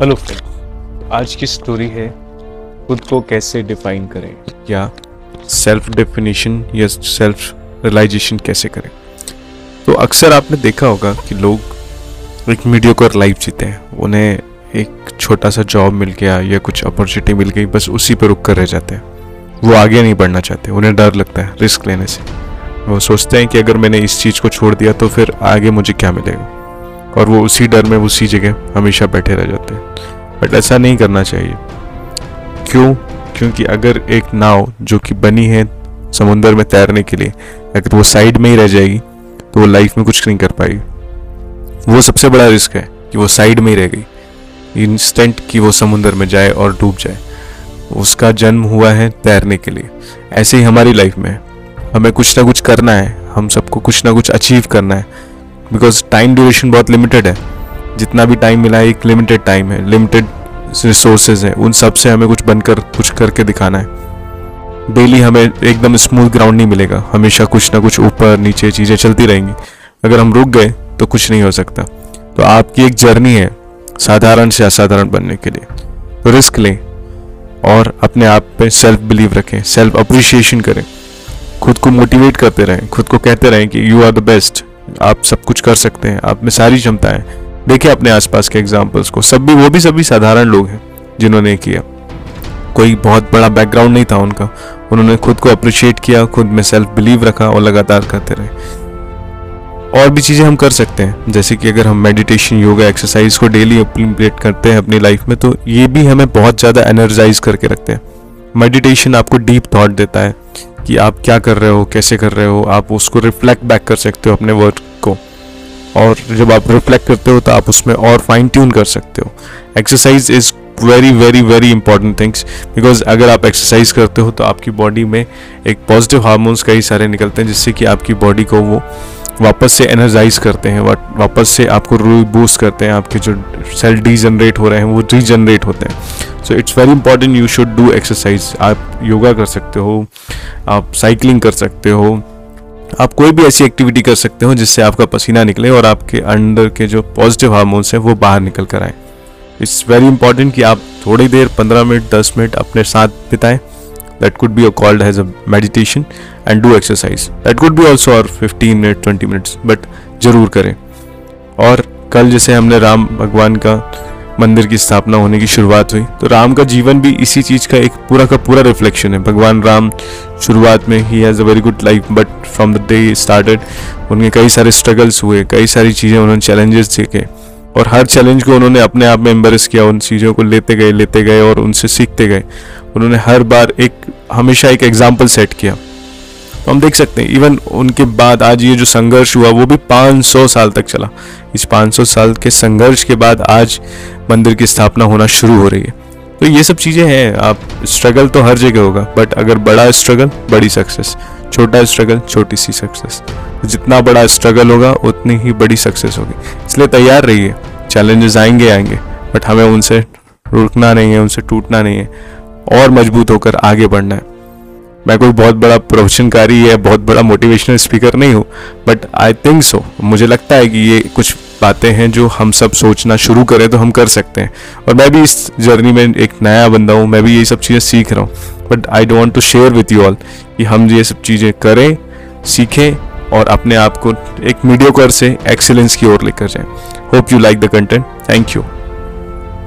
Hello friends आज की story है खुद को कैसे डिफाइन करें? या सेल्फ डेफिनेशन या सेल्फ रियलाइजेशन कैसे करें? तो अक्सर आपने देखा होगा कि लोग एक मीडियो मीडियोकर लाइफ जीते हैं। उन्हें एक छोटा सा जॉब मिल गया या कुछ अपॉर्चुनिटी मिल गई, बस उसी पर रुक कर रह जाते हैं। वो आगे नहीं बढ़ना चाहते, उन्हें डर लगता है रिस्क लेने से। वो सोचते हैं कि अगर मैंने इस चीज़ को छोड़ दिया तो फिर आगे मुझे क्या मिलेगा? और वो उसी डर में उसी जगह हमेशा बैठे रह जाते हैं। बट ऐसा नहीं करना चाहिए। क्यों? क्योंकि अगर एक नाव जो कि बनी है समुंदर में तैरने के लिए, अगर वो साइड में ही रह जाएगी तो वो लाइफ में कुछ नहीं कर पाएगी। वो सबसे बड़ा रिस्क है कि वो साइड में ही रह गई। इंस्टेंट कि वो समुंदर में जाए और डूब जाए। उसका जन्म हुआ है तैरने के लिए। ऐसे ही हमारी लाइफ में हमें कुछ ना कुछ करना है। हम सबको कुछ ना कुछ अचीव करना है। बिकॉज़ टाइम ड्यूरेशन बहुत लिमिटेड है। जितना भी टाइम मिला है, एक लिमिटेड टाइम है। लिमिटेड रिसोर्सेज हैं। उन सबसे हमें कुछ बनकर, कुछ करके दिखाना है। डेली हमें एकदम स्मूथ ग्राउंड नहीं मिलेगा। हमेशा कुछ ना कुछ ऊपर, नीचे चीज़ें चलती रहेंगी। अगर हम रुक गए तो कुछ नहीं हो सकता। तो आपकी एक जर्नी है, साधारण से असाधारण बनने के लिए। तो रिस्क लें और अपने आप पे सेल्फ बिलीव रखें। सेल्फ अप्रिशिएशन करें। खुद को मोटिवेट करते रहें। खुद को कहते रहें कि यू आर द बेस्ट आप सब कुछ कर सकते हैं। आप में सारी क्षमताएँ देखिए अपने आसपास के एग्जाम्पल्स को। सब भी, वो भी सभी साधारण लोग हैं जिन्होंने किया। कोई बहुत बड़ा बैकग्राउंड नहीं था उनका। उन्होंने खुद को अप्रिशिएट किया, खुद में सेल्फ बिलीव रखा और लगातार करते रहे। और भी चीज़ें हम कर सकते हैं। जैसे कि अगर हम मेडिटेशन योगा एक्सरसाइज को डेली इम्प्लीमेंट करते हैं अपनी लाइफ में तो ये भी हमें बहुत ज़्यादा एनर्जाइज करके रखते हैं। मेडिटेशन आपको डीप थॉट देता है। कि आप क्या कर रहे हो, कैसे कर रहे हो, आप उसको रिफ्लेक्ट बैक कर सकते हो अपने वर्क को। और जब आप रिफ्लेक्ट करते हो तो आप उसमें और फाइन ट्यून कर सकते हो। Exercise is very very very important things because अगर आप एक्सरसाइज करते हो तो आपकी बॉडी में एक पॉजिटिव हार्मोन्स कई सारे निकलते हैं जिससे कि आपकी बॉडी को वो वापस से एनर्जाइज करते हैं वापस से आपको रू बूस्ट करते हैं, आपके जो सेल डी जनरेट हो रहे हैं वो रीजनरेट होते हैं। So it's very important you should do exercise आप योगा कर सकते हो, आप साइकिलिंग कर सकते हो, आप कोई भी ऐसी एक्टिविटी कर सकते हो जिससे आपका पसीना निकले और आपके अंदर के जो पॉजिटिव हार्मोन्स हैं वो बाहर निकल कर आए। इट्स वेरी इंपॉर्टेंट कि आप थोड़ी देर, पंद्रह मिनट, दस मिनट अपने साथ बिताएँ। That could be called as a meditation and do exercise. That could be also our 15 minute 20 minutes, but ज़रूर करें। और कल जैसे हमने राम, भगवान का मंदिर की स्थापना होने की शुरुआत हुई। तो राम का जीवन भी इसी चीज़ का एक पूरा का पूरा रिफ्लेक्शन है। भगवान राम शुरुआत में ही has a very good life but from the day started उनके कई सारे स्ट्रगल्स हुए, कई सारी चीज़ें, उन्होंने चैलेंजेस सीखे और हर चैलेंज को उन्होंने अपने आप में एम्बेस किया, उन चीज़ों को लेते गए लेते गए और उनसे सीखते गए। उन्होंने हर बार एक, हमेशा एक एग्ज़ाम्पल सेट किया। तो हम देख सकते हैं इवन उनके बाद आज ये जो संघर्ष हुआ, वो भी 500 साल तक चला। इस 500 साल के संघर्ष के बाद आज मंदिर की स्थापना होना शुरू हो रही है। तो ये सब चीज़ें हैं, आप स्ट्रगल तो हर जगह होगा बट अगर बड़ा स्ट्रगल बड़ी सक्सेस छोटा स्ट्रगल छोटी सी सक्सेस तो जितना बड़ा स्ट्रगल होगा, उतनी ही बड़ी सक्सेस होगी। इसलिए तैयार रहिए चैलेंजेस आएँगे आएँगे बट हमें उनसे रुकना नहीं है, उनसे टूटना नहीं है, और मज़बूत होकर आगे बढ़ना है। मैं कोई बहुत बड़ा प्रवचनकारी या बहुत बड़ा मोटिवेशनल स्पीकर नहीं हूँ बट आई थिंक सो मुझे लगता है कि ये कुछ बातें हैं जो हम सब सोचना शुरू करें तो हम कर सकते हैं। और मैं भी इस जर्नी में एक नया बंदा हूँ, मैं भी ये सब चीज़ें सीख रहा हूँ। But I don't to share with you all कि हम ये सब चीज़ें करें, सीखें और अपने आप को एक मीडियोकर से एक्सेलेंस की ओर लेकर जाएँ। Hope you like the content thank you